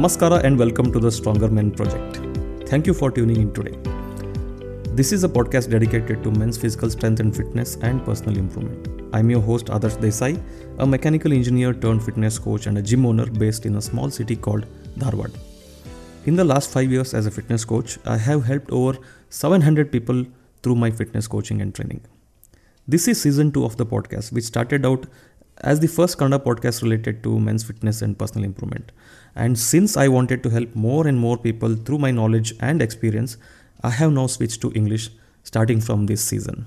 Namaskara and welcome to the Stronger Men Project. Thank you for tuning in today. This is a podcast dedicated to men's physical strength and fitness and personal improvement. I'm your host Adarsh Desai, a mechanical engineer turned fitness coach and a gym owner based in a small city called Dharwad. In the last 5 years as a fitness coach, I have helped over 700 people through my fitness coaching and training. This is season 2 of the podcast which started out as the first Kannada podcast related to men's fitness and personal improvement. And since I wanted to help more and more people through my knowledge and experience, I have now switched to English starting from this season.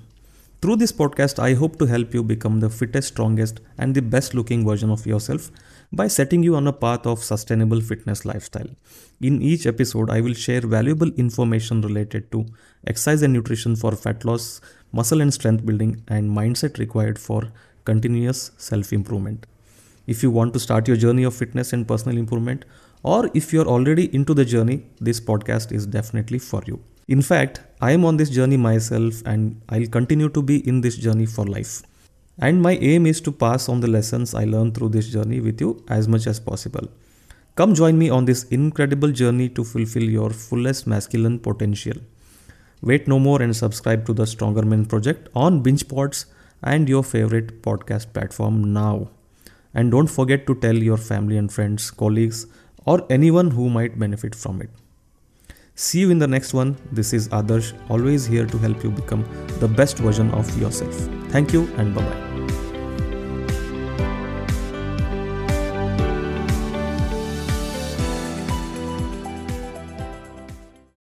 Through this podcast, I hope to help you become the fittest, strongest, and the best looking version of yourself by setting you on a path of sustainable fitness lifestyle. In each episode, I will share valuable information related to exercise and nutrition for fat loss, muscle and strength building, and mindset required for continuous self improvement. If you want to start your journey of fitness and personal improvement, or if you're already into the journey, this podcast is definitely for you. In fact, I am on this journey myself and I'll continue to be in this journey for life. And my aim is to pass on the lessons I learned through this journey with you as much as possible. Come join me on this incredible journey to fulfill your fullest masculine potential. Wait no more and subscribe to the Stronger Men Project on BingePods and your favorite podcast platform now. And don't forget to tell your family and friends, colleagues, or anyone who might benefit from it. See you in the next one. This is Adarsh, always here to help you become the best version of yourself. Thank you and bye bye.